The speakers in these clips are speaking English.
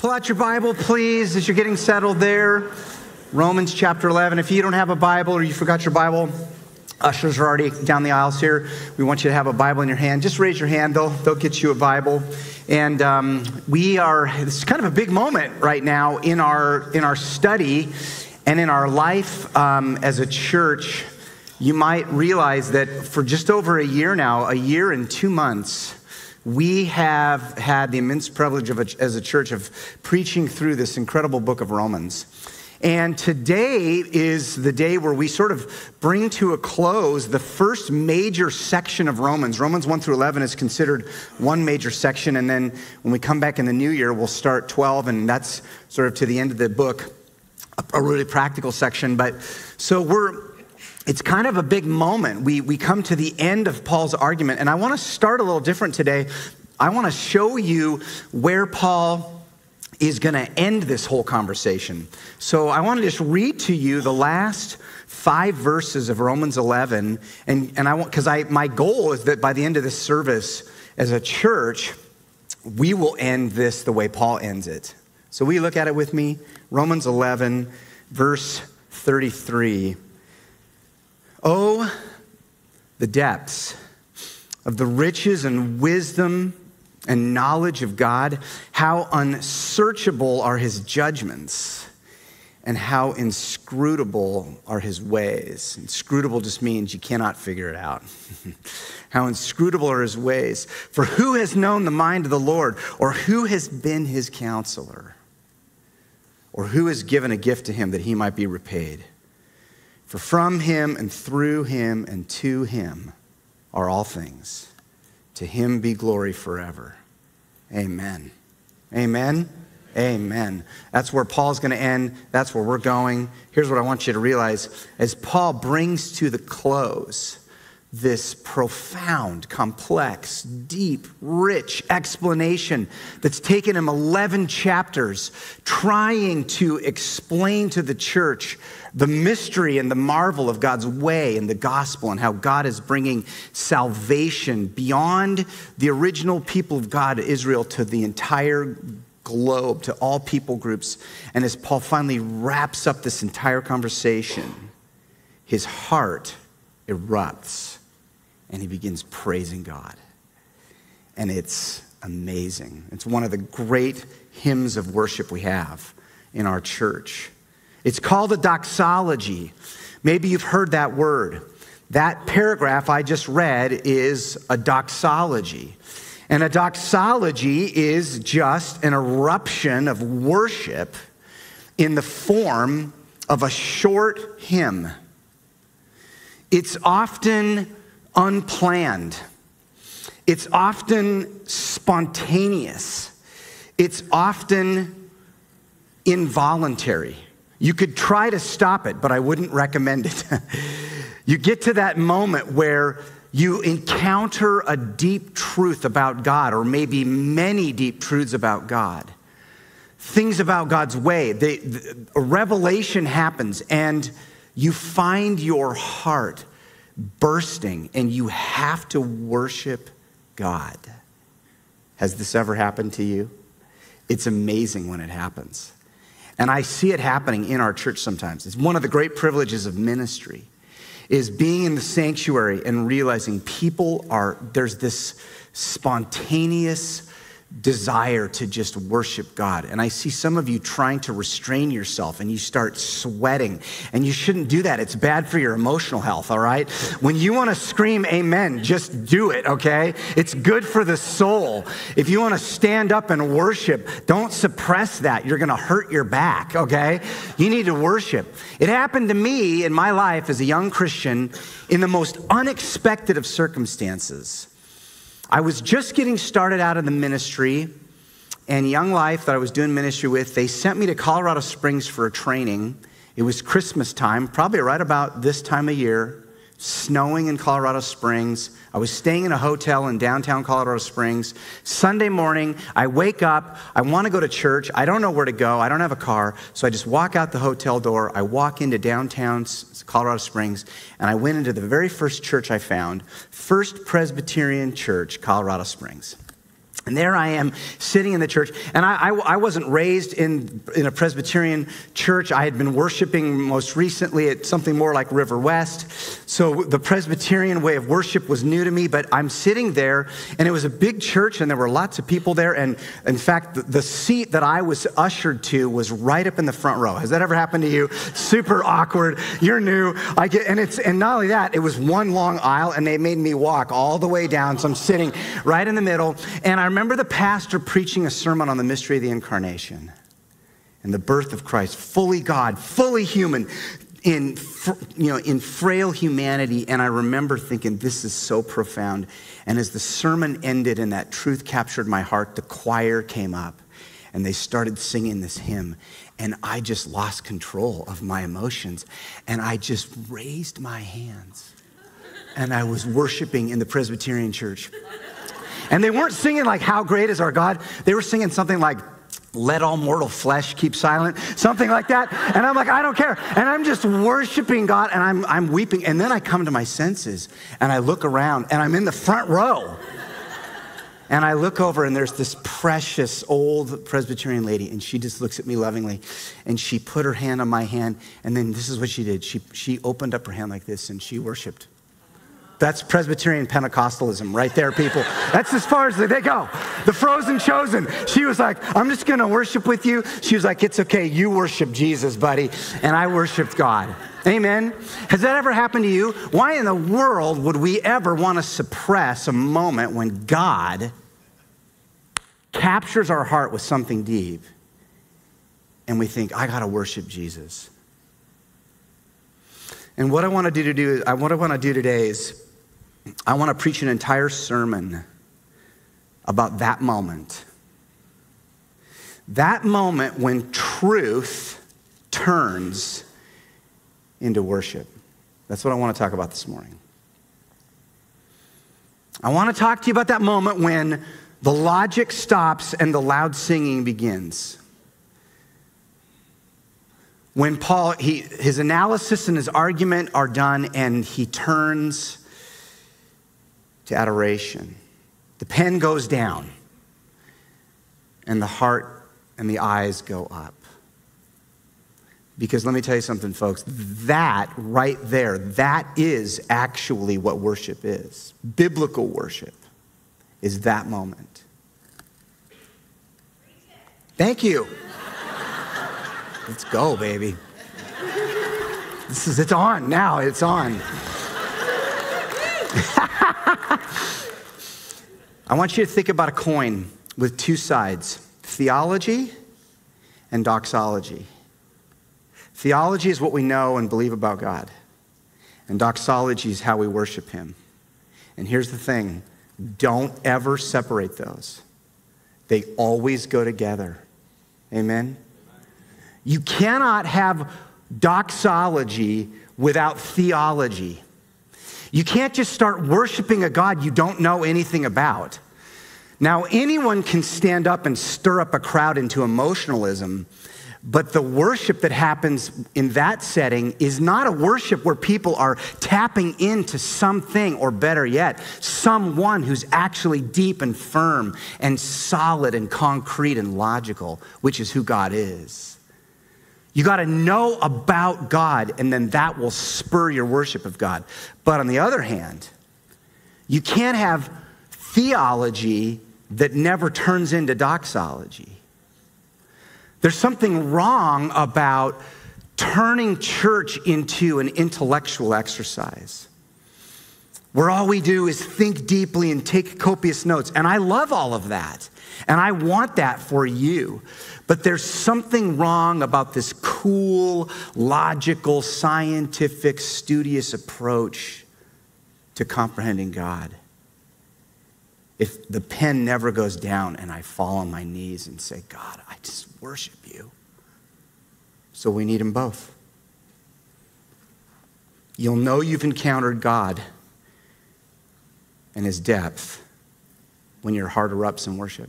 Pull out your Bible, please, as you're getting settled there. Romans chapter 11. If you don't have a Bible or you forgot your Bible, ushers are already down the aisles here. We want you to have a Bible in your hand. Just raise your hand, they'll, they'll get you a Bible. And um, we are, it's kind of a big moment right now in our, in our study and in our life um, as a church. You might realize that for just over a year now, a year and two months, we have had the immense privilege a, as a church of preaching through this incredible book of Romans. And today is the day where we sort of bring to a close the first major section of Romans. Romans 1 through 11 is considered one major section. And then when we come back in the new year, we'll start 12, and that's sort of to the end of the book, a really practical section. But so we're it's kind of a big moment. We, we come to the end of Paul's argument, and I want to start a little different today. I want to show you where Paul is going to end this whole conversation. So I want to just read to you the last five verses of Romans 11, and, and I want, because I, my goal is that by the end of this service, as a church, we will end this the way Paul ends it. So we look at it with me? Romans 11, verse 33. Oh, the depths of the riches and wisdom and knowledge of God, how unsearchable are his judgments, and how inscrutable are his ways. Inscrutable just means you cannot figure it out. how inscrutable are his ways. For who has known the mind of the Lord, or who has been his counselor, or who has given a gift to him that he might be repaid? For from him and through him and to him are all things. To him be glory forever. Amen. Amen. Amen. That's where Paul's going to end. That's where we're going. Here's what I want you to realize as Paul brings to the close this profound, complex, deep, rich explanation that's taken him 11 chapters trying to explain to the church the mystery and the marvel of God's way and the gospel and how God is bringing salvation beyond the original people of God, Israel, to the entire globe, to all people groups. And as Paul finally wraps up this entire conversation, his heart erupts and he begins praising God. And it's amazing. It's one of the great hymns of worship we have in our church. It's called a doxology. Maybe you've heard that word. That paragraph I just read is a doxology. And a doxology is just an eruption of worship in the form of a short hymn. It's often unplanned, it's often spontaneous, it's often involuntary. You could try to stop it, but I wouldn't recommend it. you get to that moment where you encounter a deep truth about God, or maybe many deep truths about God, things about God's way. They, the, a revelation happens, and you find your heart bursting and you have to worship God. Has this ever happened to you? It's amazing when it happens. And I see it happening in our church sometimes. It's one of the great privileges of ministry is being in the sanctuary and realizing people are there's this spontaneous desire to just worship God. And I see some of you trying to restrain yourself and you start sweating. And you shouldn't do that. It's bad for your emotional health, all right? When you want to scream amen, just do it, okay? It's good for the soul. If you want to stand up and worship, don't suppress that. You're going to hurt your back, okay? You need to worship. It happened to me in my life as a young Christian in the most unexpected of circumstances. I was just getting started out in the ministry, and Young Life that I was doing ministry with, they sent me to Colorado Springs for a training. It was Christmas time, probably right about this time of year, snowing in Colorado Springs. I was staying in a hotel in downtown Colorado Springs. Sunday morning, I wake up. I want to go to church. I don't know where to go. I don't have a car. So I just walk out the hotel door. I walk into downtown Colorado Springs, and I went into the very first church I found, First Presbyterian Church, Colorado Springs. And there I am sitting in the church. And I, I, I, wasn't raised in, in a Presbyterian church. I had been worshiping most recently at something more like River West. So the Presbyterian way of worship was new to me. But I'm sitting there, and it was a big church, and there were lots of people there. And in fact, the, the seat that I was ushered to was right up in the front row. Has that ever happened to you? Super awkward. You're new. I get, and, it's, and not only that, it was one long aisle, and they made me walk all the way down. So I'm sitting right in the middle. And I remember the pastor preaching a sermon on the mystery of the incarnation and the birth of Christ, fully God, fully human, in, you know, in frail humanity. And I remember thinking, this is so profound. And as the sermon ended and that truth captured my heart, the choir came up and they started singing this hymn. And I just lost control of my emotions. And I just raised my hands. And I was worshiping in the Presbyterian church. And they weren't singing like, How great is our God? They were singing something like, let all mortal flesh keep silent, something like that. And I'm like, I don't care. And I'm just worshiping God and I'm, I'm weeping. And then I come to my senses and I look around and I'm in the front row. And I look over and there's this precious old Presbyterian lady and she just looks at me lovingly and she put her hand on my hand and then this is what she did. She, she opened up her hand like this and she worshiped. That's Presbyterian Pentecostalism right there, people. That's as far as they go. The frozen chosen. She was like, I'm just going to worship with you. She was like, It's okay. You worship Jesus, buddy. And I worshiped God. Amen. Has that ever happened to you? Why in the world would we ever want to suppress a moment when God captures our heart with something deep and we think, I got to worship Jesus? And what I want to do to do, what I want to do today is I want to preach an entire sermon about that moment. That moment when truth turns into worship. That's what I want to talk about this morning. I want to talk to you about that moment when the logic stops and the loud singing begins. When Paul, he, his analysis and his argument are done, and he turns to adoration. The pen goes down, and the heart and the eyes go up. Because let me tell you something, folks, that right there, that is actually what worship is. Biblical worship is that moment. Thank you. Let's go, baby. This is, it's on now, it's on. I want you to think about a coin with two sides theology and doxology. Theology is what we know and believe about God, and doxology is how we worship Him. And here's the thing don't ever separate those, they always go together. Amen? You cannot have doxology without theology. You can't just start worshiping a God you don't know anything about. Now, anyone can stand up and stir up a crowd into emotionalism, but the worship that happens in that setting is not a worship where people are tapping into something, or better yet, someone who's actually deep and firm and solid and concrete and logical, which is who God is. You got to know about God, and then that will spur your worship of God. But on the other hand, you can't have theology that never turns into doxology. There's something wrong about turning church into an intellectual exercise where all we do is think deeply and take copious notes. And I love all of that. And I want that for you. But there's something wrong about this cool, logical, scientific, studious approach to comprehending God. If the pen never goes down and I fall on my knees and say, God, I just worship you. So we need them both. You'll know you've encountered God and his depth when your heart erupts in worship.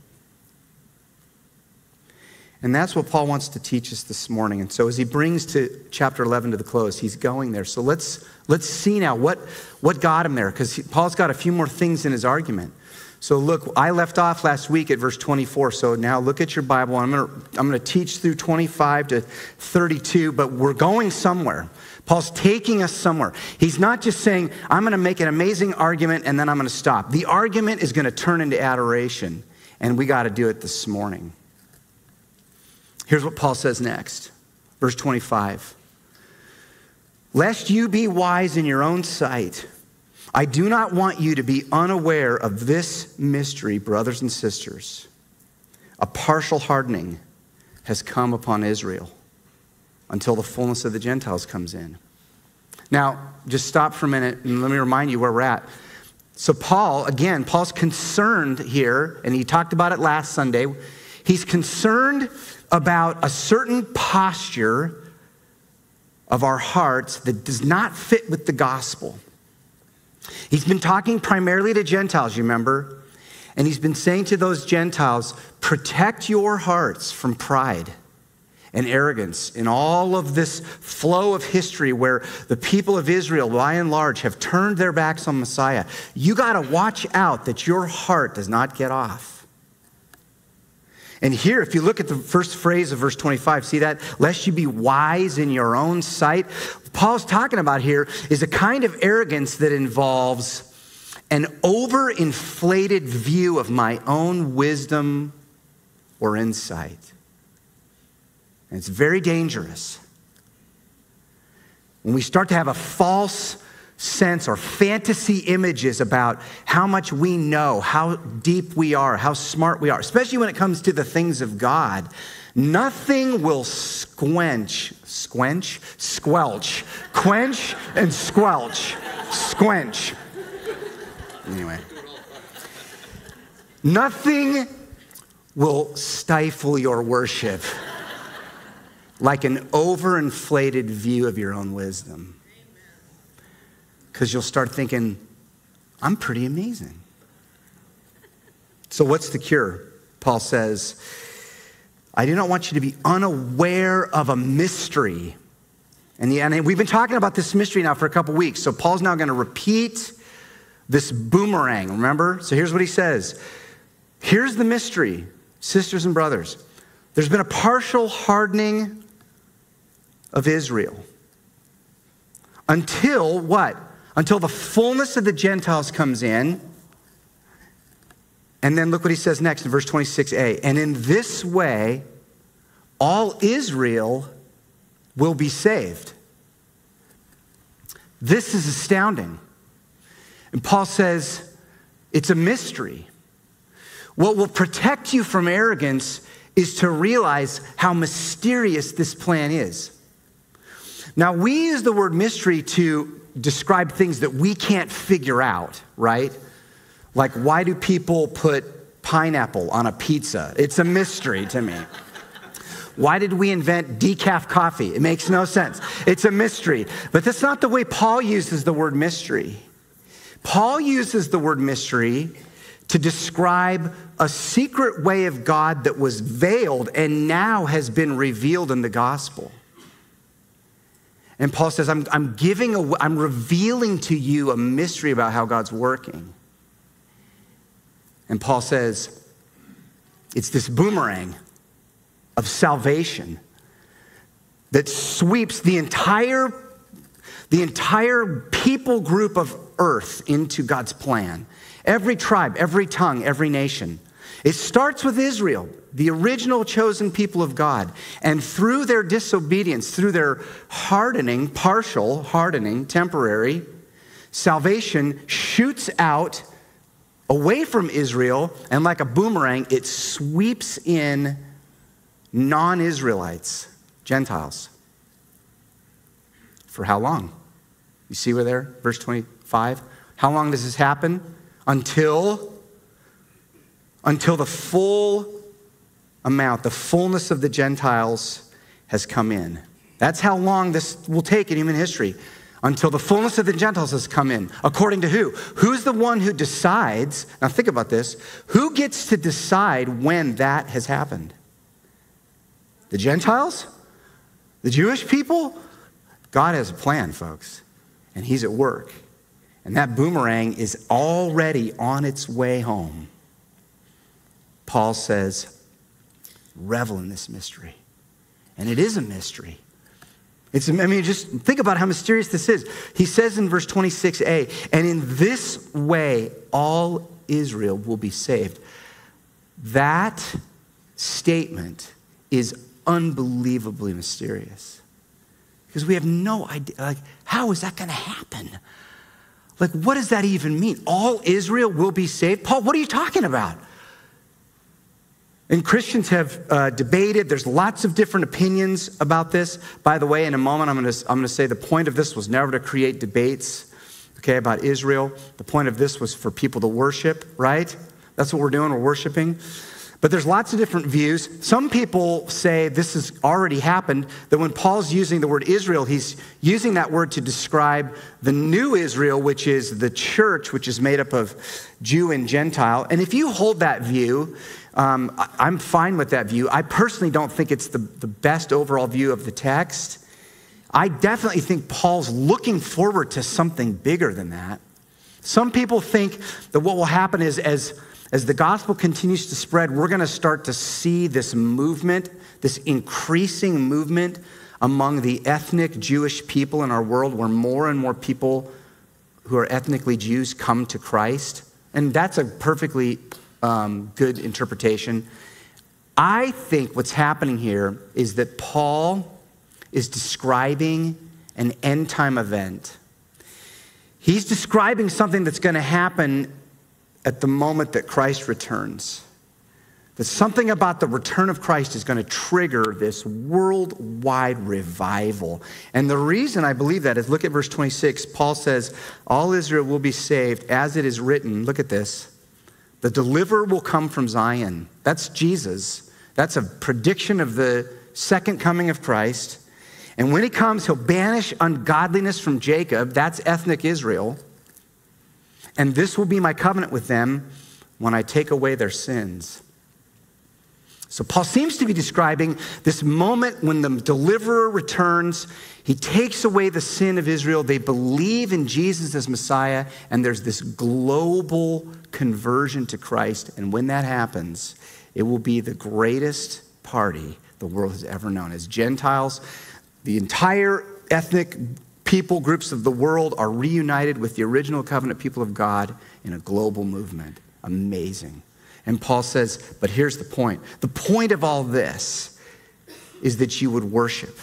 And that's what Paul wants to teach us this morning. And so as he brings to chapter 11 to the close, he's going there. So let's, let's see now what, what got him there, because Paul's got a few more things in his argument. So look, I left off last week at verse 24. So now look at your Bible. I'm going to I'm going to teach through 25 to 32, but we're going somewhere. Paul's taking us somewhere. He's not just saying, I'm going to make an amazing argument and then I'm going to stop. The argument is going to turn into adoration, and we got to do it this morning. Here's what Paul says next. Verse 25. Lest you be wise in your own sight, I do not want you to be unaware of this mystery, brothers and sisters. A partial hardening has come upon Israel until the fullness of the Gentiles comes in. Now, just stop for a minute and let me remind you where we're at. So, Paul, again, Paul's concerned here, and he talked about it last Sunday. He's concerned about a certain posture of our hearts that does not fit with the gospel. He's been talking primarily to Gentiles, you remember? And he's been saying to those Gentiles, protect your hearts from pride and arrogance in all of this flow of history where the people of Israel, by and large, have turned their backs on Messiah. You got to watch out that your heart does not get off. And here, if you look at the first phrase of verse 25, see that? Lest you be wise in your own sight. Paul's talking about here is a kind of arrogance that involves an overinflated view of my own wisdom or insight. And it's very dangerous. When we start to have a false sense or fantasy images about how much we know, how deep we are, how smart we are, especially when it comes to the things of God, Nothing will squench, squench, squelch, quench and squelch, squench. Anyway, nothing will stifle your worship like an overinflated view of your own wisdom. Because you'll start thinking, I'm pretty amazing. So, what's the cure? Paul says, I do not want you to be unaware of a mystery. And, the, and we've been talking about this mystery now for a couple weeks. So Paul's now going to repeat this boomerang, remember? So here's what he says Here's the mystery, sisters and brothers. There's been a partial hardening of Israel until what? Until the fullness of the Gentiles comes in. And then look what he says next in verse 26a. And in this way, all Israel will be saved. This is astounding. And Paul says it's a mystery. What will protect you from arrogance is to realize how mysterious this plan is. Now, we use the word mystery to describe things that we can't figure out, right? Like, why do people put pineapple on a pizza? It's a mystery to me. Why did we invent decaf coffee? It makes no sense. It's a mystery. But that's not the way Paul uses the word mystery. Paul uses the word mystery to describe a secret way of God that was veiled and now has been revealed in the gospel. And Paul says, I'm, I'm giving, I'm revealing to you a mystery about how God's working. And Paul says, it's this boomerang of salvation that sweeps the entire, the entire people group of earth into God's plan. Every tribe, every tongue, every nation. It starts with Israel, the original chosen people of God. And through their disobedience, through their hardening, partial hardening, temporary, salvation shoots out away from Israel, and like a boomerang, it sweeps in non Israelites, Gentiles. For how long? You see where there? Verse 25. How long does this happen? Until until the full amount, the fullness of the Gentiles has come in. That's how long this will take in human history. Until the fullness of the Gentiles has come in. According to who? Who's the one who decides? Now think about this. Who gets to decide when that has happened? The Gentiles? The Jewish people? God has a plan, folks, and He's at work. And that boomerang is already on its way home. Paul says, revel in this mystery. And it is a mystery. It's, I mean, just think about how mysterious this is. He says in verse 26a, and in this way all Israel will be saved. That statement is unbelievably mysterious because we have no idea. Like, how is that going to happen? Like, what does that even mean? All Israel will be saved? Paul, what are you talking about? And Christians have uh, debated. There's lots of different opinions about this. By the way, in a moment, I'm going to say the point of this was never to create debates, okay, about Israel. The point of this was for people to worship, right? That's what we're doing. We're worshiping. But there's lots of different views. Some people say this has already happened, that when Paul's using the word Israel, he's using that word to describe the new Israel, which is the church, which is made up of Jew and Gentile. And if you hold that view, um, I'm fine with that view. I personally don't think it's the, the best overall view of the text. I definitely think Paul's looking forward to something bigger than that. Some people think that what will happen is as, as the gospel continues to spread, we're going to start to see this movement, this increasing movement among the ethnic Jewish people in our world, where more and more people who are ethnically Jews come to Christ. And that's a perfectly um, good interpretation. I think what's happening here is that Paul is describing an end time event. He's describing something that's going to happen at the moment that Christ returns. That something about the return of Christ is going to trigger this worldwide revival. And the reason I believe that is look at verse 26. Paul says, All Israel will be saved as it is written. Look at this. The deliverer will come from Zion. That's Jesus. That's a prediction of the second coming of Christ. And when he comes, he'll banish ungodliness from Jacob. That's ethnic Israel. And this will be my covenant with them when I take away their sins. So, Paul seems to be describing this moment when the deliverer returns. He takes away the sin of Israel. They believe in Jesus as Messiah, and there's this global conversion to Christ. And when that happens, it will be the greatest party the world has ever known. As Gentiles, the entire ethnic people groups of the world are reunited with the original covenant people of God in a global movement. Amazing. And Paul says, but here's the point the point of all this is that you would worship.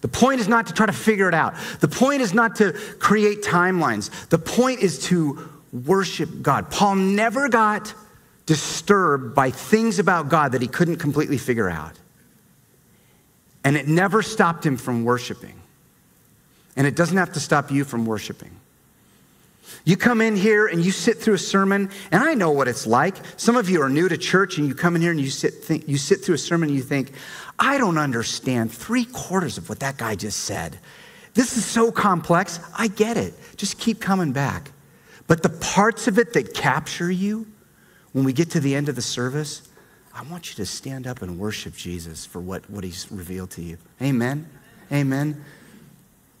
The point is not to try to figure it out. The point is not to create timelines. The point is to worship God. Paul never got disturbed by things about God that he couldn't completely figure out. And it never stopped him from worshiping. And it doesn't have to stop you from worshiping. You come in here and you sit through a sermon, and I know what it's like. Some of you are new to church, and you come in here and you sit, you sit through a sermon and you think, I don't understand three quarters of what that guy just said. This is so complex. I get it. Just keep coming back. But the parts of it that capture you, when we get to the end of the service, I want you to stand up and worship Jesus for what, what he's revealed to you. Amen. Amen.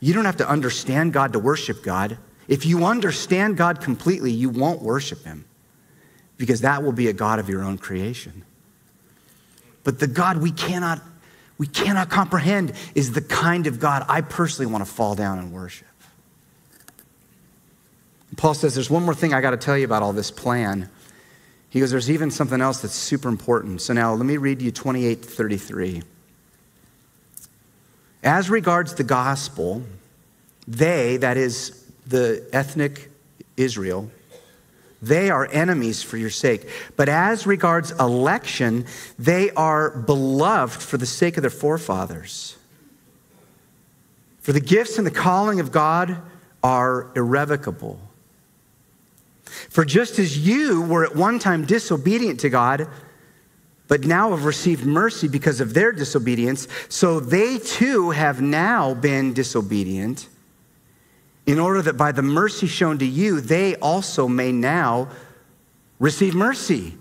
You don't have to understand God to worship God. If you understand God completely, you won't worship him because that will be a God of your own creation. But the God we cannot, we cannot comprehend is the kind of God I personally want to fall down and worship. Paul says, There's one more thing I got to tell you about all this plan. He goes, There's even something else that's super important. So now let me read you 28 to 33. As regards the gospel, they, that is, the ethnic Israel, they are enemies for your sake. But as regards election, they are beloved for the sake of their forefathers. For the gifts and the calling of God are irrevocable. For just as you were at one time disobedient to God, but now have received mercy because of their disobedience, so they too have now been disobedient in order that by the mercy shown to you, they also may now receive mercy.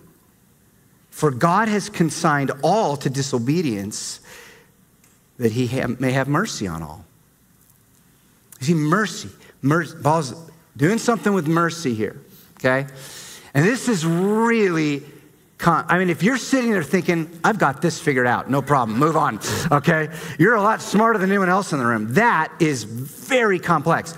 For God has consigned all to disobedience that he may have mercy on all. You see, mercy. mercy. Paul's doing something with mercy here, okay? And this is really I mean, if you're sitting there thinking, I've got this figured out, no problem, move on, okay? You're a lot smarter than anyone else in the room. That is very complex.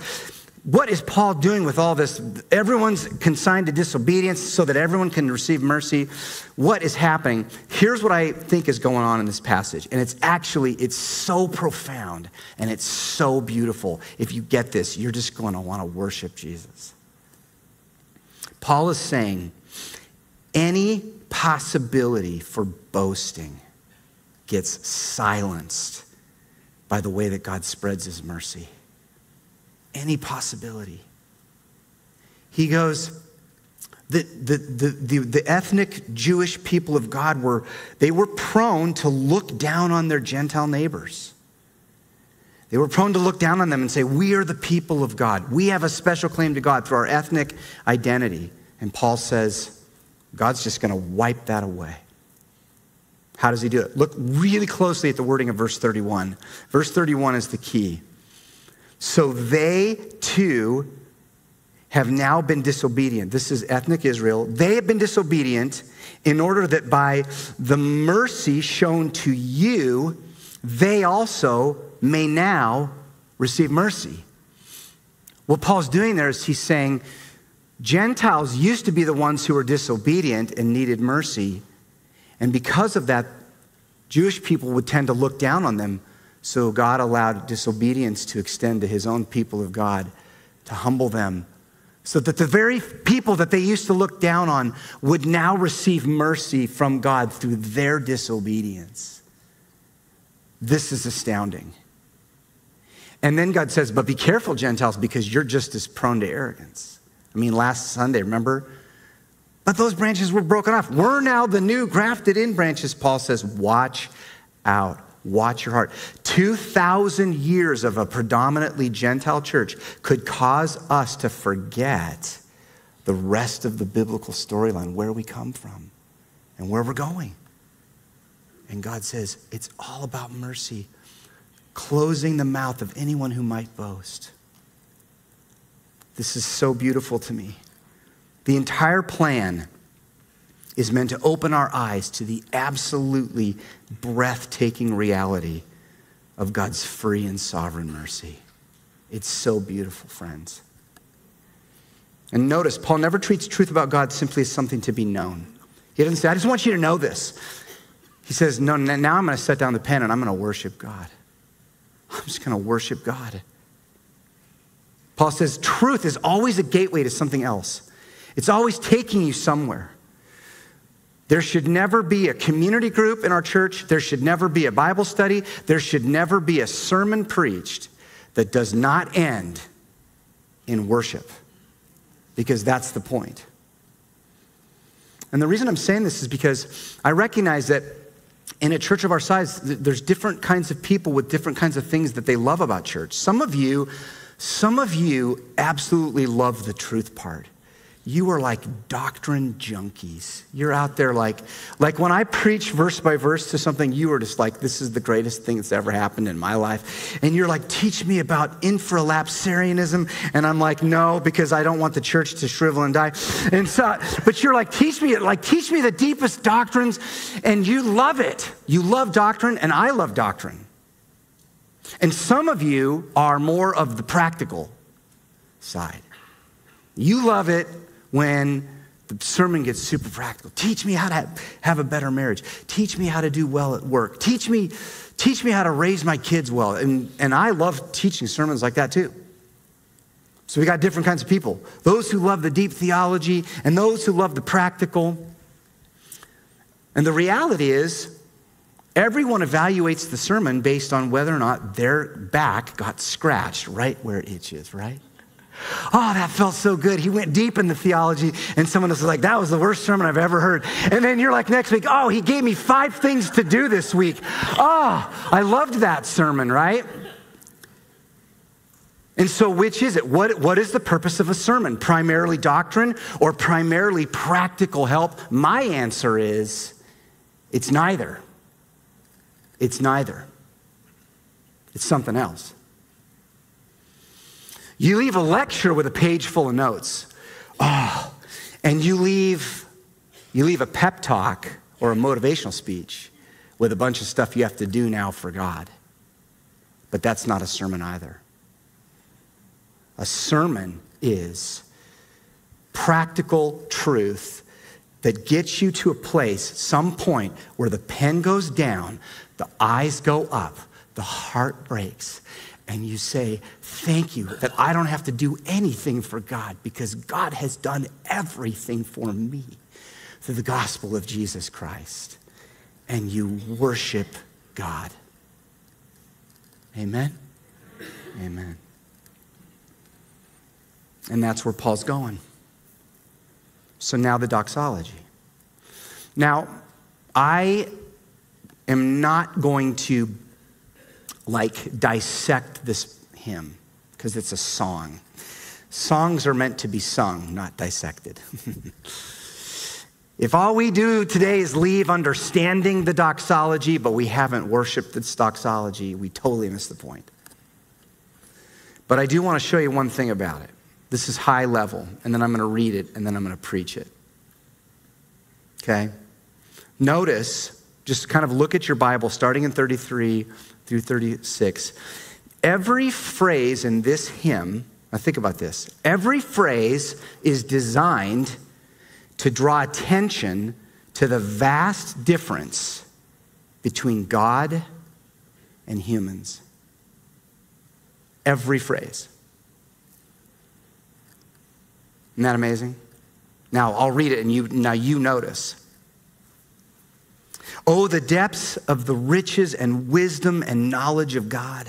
What is Paul doing with all this? Everyone's consigned to disobedience so that everyone can receive mercy. What is happening? Here's what I think is going on in this passage. And it's actually, it's so profound and it's so beautiful. If you get this, you're just going to want to worship Jesus. Paul is saying, any possibility for boasting gets silenced by the way that God spreads his mercy any possibility. He goes, the, the, the, the, ethnic Jewish people of God were, they were prone to look down on their Gentile neighbors. They were prone to look down on them and say, We are the people of God. We have a special claim to God through our ethnic identity. And Paul says, God's just going to wipe that away. How does he do it? Look really closely at the wording of verse 31. Verse 31 is the key. So they too have now been disobedient. This is ethnic Israel. They have been disobedient in order that by the mercy shown to you, they also may now receive mercy. What Paul's doing there is he's saying Gentiles used to be the ones who were disobedient and needed mercy. And because of that, Jewish people would tend to look down on them so God allowed disobedience to extend to his own people of God, to humble them, so that the very people that they used to look down on would now receive mercy from God through their disobedience. This is astounding. And then God says, But be careful, Gentiles, because you're just as prone to arrogance. I mean, last Sunday, remember? But those branches were broken off. We're now the new grafted in branches. Paul says, Watch out. Watch your heart. 2,000 years of a predominantly Gentile church could cause us to forget the rest of the biblical storyline, where we come from and where we're going. And God says, it's all about mercy, closing the mouth of anyone who might boast. This is so beautiful to me. The entire plan is meant to open our eyes to the absolutely breathtaking reality of God's free and sovereign mercy. It's so beautiful, friends. And notice, Paul never treats truth about God simply as something to be known. He doesn't say, I just want you to know this. He says, No, now I'm going to set down the pen and I'm going to worship God. I'm just going to worship God. Paul says, Truth is always a gateway to something else, it's always taking you somewhere. There should never be a community group in our church. There should never be a Bible study. There should never be a sermon preached that does not end in worship, because that's the point. And the reason I'm saying this is because I recognize that in a church of our size, there's different kinds of people with different kinds of things that they love about church. Some of you, some of you absolutely love the truth part you are like doctrine junkies. You're out there like, like when I preach verse by verse to something, you are just like, this is the greatest thing that's ever happened in my life. And you're like, teach me about infralapsarianism. And I'm like, no, because I don't want the church to shrivel and die. And so, but you're like, teach me, like, teach me the deepest doctrines. And you love it. You love doctrine, and I love doctrine. And some of you are more of the practical side. You love it when the sermon gets super practical. Teach me how to have a better marriage. Teach me how to do well at work. Teach me, teach me how to raise my kids well. And, and I love teaching sermons like that too. So we got different kinds of people those who love the deep theology and those who love the practical. And the reality is, everyone evaluates the sermon based on whether or not their back got scratched right where it itches, right? Oh, that felt so good. He went deep in the theology, and someone else was like, That was the worst sermon I've ever heard. And then you're like, Next week, oh, he gave me five things to do this week. Oh, I loved that sermon, right? And so, which is it? What, what is the purpose of a sermon? Primarily doctrine or primarily practical help? My answer is it's neither. It's neither. It's something else. You leave a lecture with a page full of notes. Oh, and you leave You leave a pep talk or a motivational speech with a bunch of stuff you have to do now for God. But that's not a sermon either. A sermon is practical truth that gets you to a place, some point, where the pen goes down, the eyes go up, the heart breaks, and you say, Thank you that I don't have to do anything for God because God has done everything for me through the gospel of Jesus Christ. And you worship God. Amen? Amen. And that's where Paul's going. So now the doxology. Now, I am not going to like dissect this hymn because it's a song. Songs are meant to be sung, not dissected. if all we do today is leave understanding the doxology, but we haven't worshiped the doxology, we totally miss the point. But I do want to show you one thing about it. This is high level, and then I'm going to read it, and then I'm going to preach it. Okay? Notice, just kind of look at your Bible, starting in 33 through 36. Every phrase in this hymn, now think about this, every phrase is designed to draw attention to the vast difference between God and humans. Every phrase. Isn't that amazing? Now, I'll read it and you, now you notice. Oh, the depths of the riches and wisdom and knowledge of God.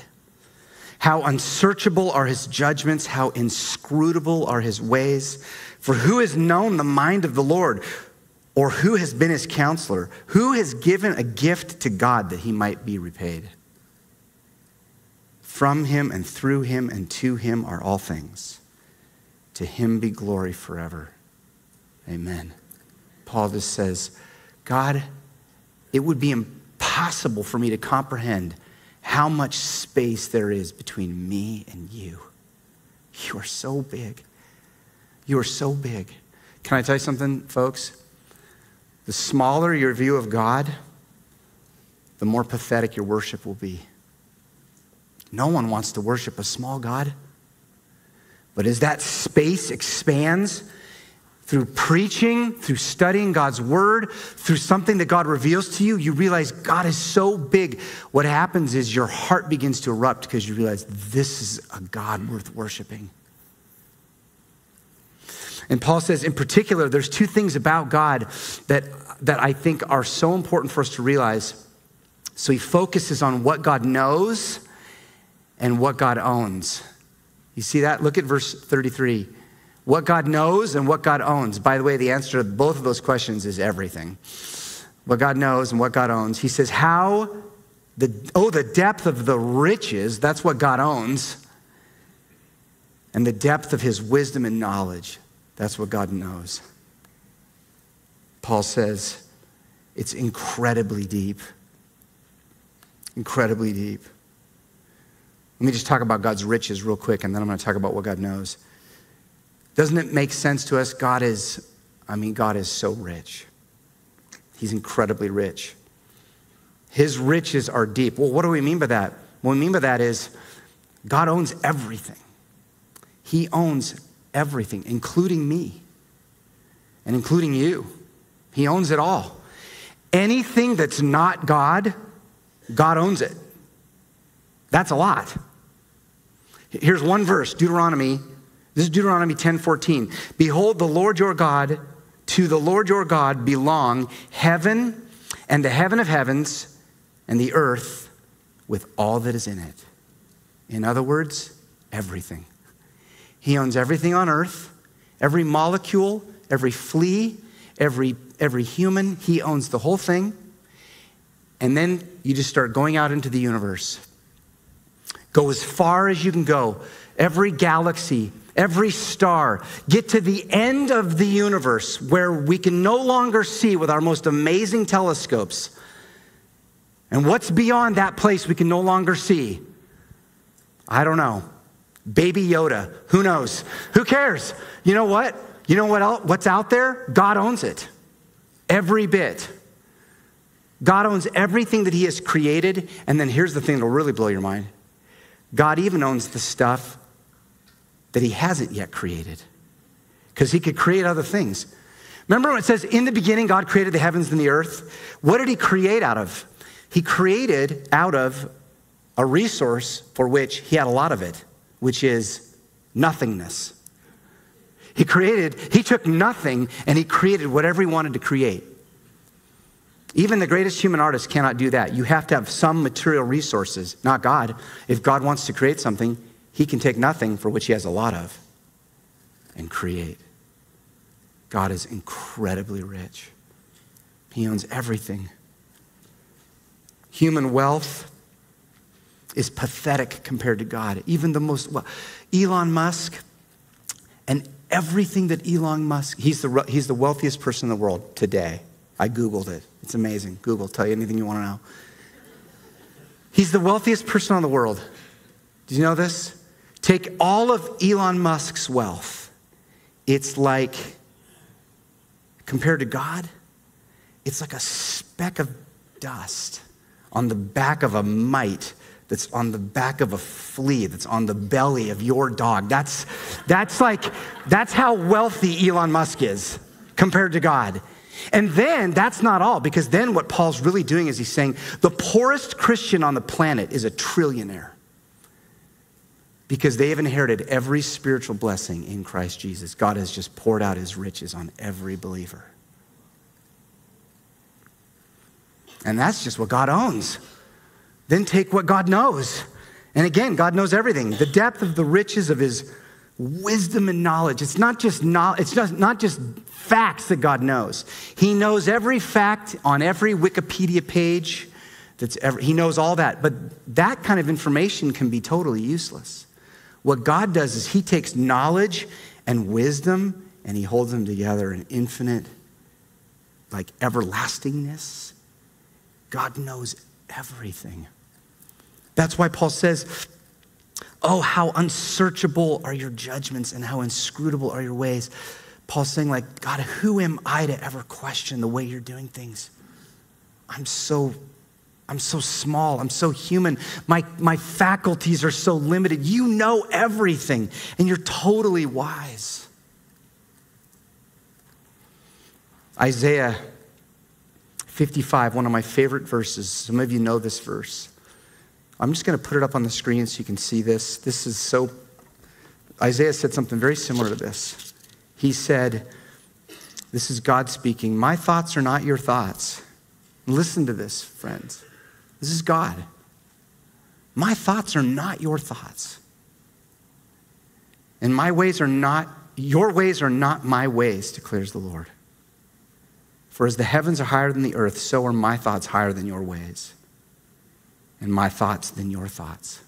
How unsearchable are his judgments, how inscrutable are his ways. For who has known the mind of the Lord? Or who has been his counselor? Who has given a gift to God that he might be repaid? From him and through him and to him are all things. To him be glory forever. Amen. Paul just says, God, it would be impossible for me to comprehend how much space there is between me and you. You are so big. You are so big. Can I tell you something, folks? The smaller your view of God, the more pathetic your worship will be. No one wants to worship a small God. But as that space expands through preaching, through studying God's word, through something that God reveals to you, you realize God is so big. What happens is your heart begins to erupt because you realize this is a God worth worshiping. And Paul says, in particular, there's two things about God that, that I think are so important for us to realize. So he focuses on what God knows and what God owns. You see that? Look at verse 33. What God knows and what God owns. By the way, the answer to both of those questions is everything. What God knows and what God owns. He says, How the oh, the depth of the riches, that's what God owns. And the depth of his wisdom and knowledge, that's what God knows. Paul says, it's incredibly deep. Incredibly deep. Let me just talk about God's riches real quick, and then I'm going to talk about what God knows. Doesn't it make sense to us? God is, I mean, God is so rich. He's incredibly rich. His riches are deep. Well, what do we mean by that? What we mean by that is God owns everything. He owns everything, including me and including you. He owns it all. Anything that's not God, God owns it. That's a lot. Here's one verse, Deuteronomy. This is Deuteronomy 10:14. Behold, the Lord your God, to the Lord your God belong heaven and the heaven of heavens and the earth with all that is in it. In other words, everything. He owns everything on earth, every molecule, every flea, every, every human. He owns the whole thing. And then you just start going out into the universe. Go as far as you can go. Every galaxy, every star. Get to the end of the universe where we can no longer see with our most amazing telescopes. And what's beyond that place we can no longer see? I don't know. Baby Yoda. Who knows? Who cares? You know what? You know what else, what's out there? God owns it. Every bit. God owns everything that He has created. And then here's the thing that'll really blow your mind God even owns the stuff that He hasn't yet created, because He could create other things. Remember when it says, In the beginning, God created the heavens and the earth? What did He create out of? He created out of a resource for which He had a lot of it, which is nothingness. He created, He took nothing and He created whatever He wanted to create. Even the greatest human artist cannot do that. You have to have some material resources, not God. If God wants to create something, He can take nothing for which He has a lot of and create. God is incredibly rich, He owns everything. Human wealth is pathetic compared to God. Even the most, well, Elon Musk and everything that Elon Musk, he's the, he's the wealthiest person in the world today. I Googled it. It's amazing. Google, tell you anything you want to know. He's the wealthiest person in the world. Do you know this? Take all of Elon Musk's wealth. It's like, compared to God, it's like a speck of dust on the back of a mite that's on the back of a flea that's on the belly of your dog. That's, that's like, that's how wealthy Elon Musk is compared to God. And then that's not all, because then what Paul's really doing is he's saying the poorest Christian on the planet is a trillionaire because they have inherited every spiritual blessing in Christ Jesus. God has just poured out his riches on every believer. And that's just what God owns. Then take what God knows. And again, God knows everything. The depth of the riches of his wisdom and knowledge. It's not just knowledge, it's just not just facts that God knows. He knows every fact on every Wikipedia page. That's ever, he knows all that, but that kind of information can be totally useless. What God does is he takes knowledge and wisdom and he holds them together in infinite, like everlastingness. God knows everything. That's why Paul says, Oh, how unsearchable are your judgments and how inscrutable are your ways. Paul's saying, like, God, who am I to ever question the way you're doing things? I'm so, I'm so small. I'm so human. My, my faculties are so limited. You know everything, and you're totally wise. Isaiah 55, one of my favorite verses. Some of you know this verse. I'm just going to put it up on the screen so you can see this. This is so, Isaiah said something very similar to this. He said, This is God speaking. My thoughts are not your thoughts. Listen to this, friends. This is God. My thoughts are not your thoughts. And my ways are not, your ways are not my ways, declares the Lord. For as the heavens are higher than the earth, so are my thoughts higher than your ways and my thoughts than your thoughts.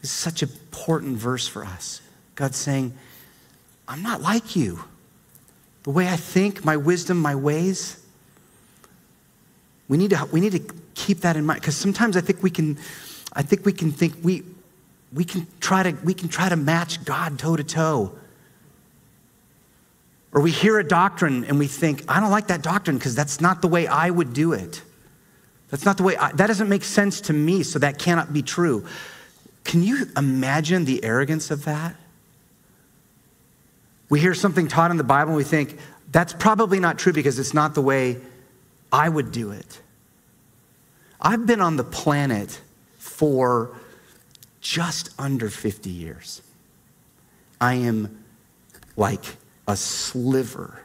This is such an important verse for us. God's saying, I'm not like you. The way I think, my wisdom, my ways. We need to, we need to keep that in mind because sometimes I think we can, I think we can think we, we can try to, we can try to match God toe to toe. Or we hear a doctrine and we think, I don't like that doctrine because that's not the way I would do it. That's not the way, I, that doesn't make sense to me, so that cannot be true. Can you imagine the arrogance of that? We hear something taught in the Bible and we think, that's probably not true because it's not the way I would do it. I've been on the planet for just under 50 years. I am like a sliver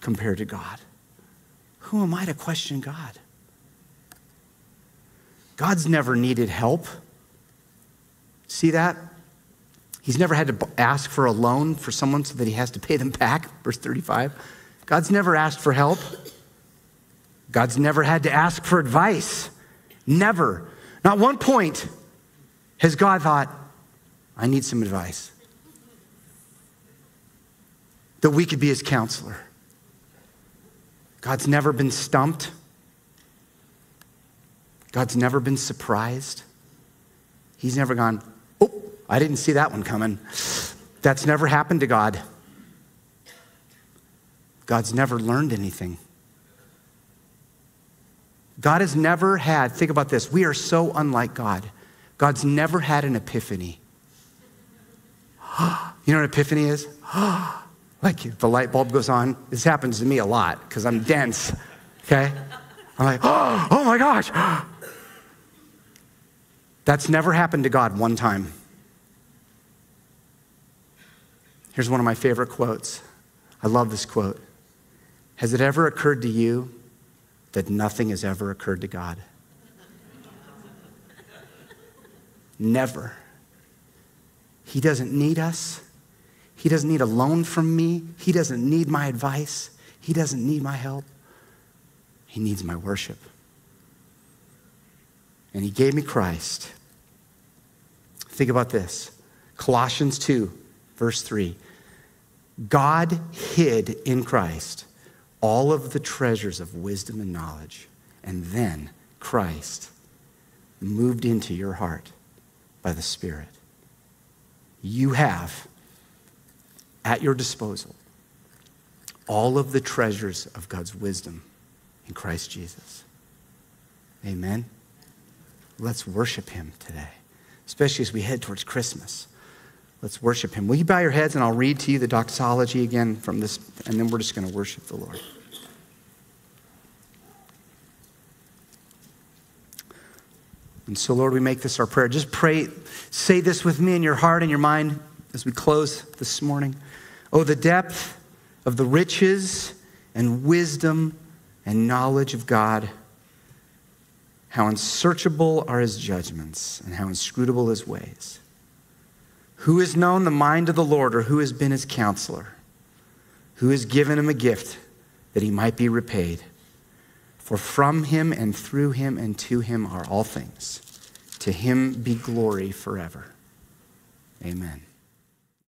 compared to God. Who am I to question God? God's never needed help. See that? He's never had to ask for a loan for someone so that he has to pay them back. Verse 35. God's never asked for help. God's never had to ask for advice. Never. Not one point has God thought, I need some advice. That we could be his counselor. God's never been stumped. God's never been surprised. He's never gone, oh, I didn't see that one coming. That's never happened to God. God's never learned anything. God has never had, think about this, we are so unlike God. God's never had an epiphany. you know what an epiphany is? like the light bulb goes on. This happens to me a lot because I'm dense, okay? I'm like, oh, oh my gosh. That's never happened to God one time. Here's one of my favorite quotes. I love this quote. Has it ever occurred to you that nothing has ever occurred to God? Never. He doesn't need us. He doesn't need a loan from me. He doesn't need my advice. He doesn't need my help. He needs my worship. And He gave me Christ. Think about this Colossians 2, verse 3. God hid in Christ all of the treasures of wisdom and knowledge, and then Christ moved into your heart by the Spirit. You have at your disposal all of the treasures of God's wisdom in Christ Jesus. Amen. Let's worship Him today, especially as we head towards Christmas. Let's worship him. Will you bow your heads and I'll read to you the doxology again from this, and then we're just going to worship the Lord. And so, Lord, we make this our prayer. Just pray, say this with me in your heart and your mind as we close this morning. Oh, the depth of the riches and wisdom and knowledge of God. How unsearchable are his judgments and how inscrutable his ways. Who has known the mind of the Lord, or who has been his counselor? Who has given him a gift that he might be repaid? For from him and through him and to him are all things. To him be glory forever. Amen.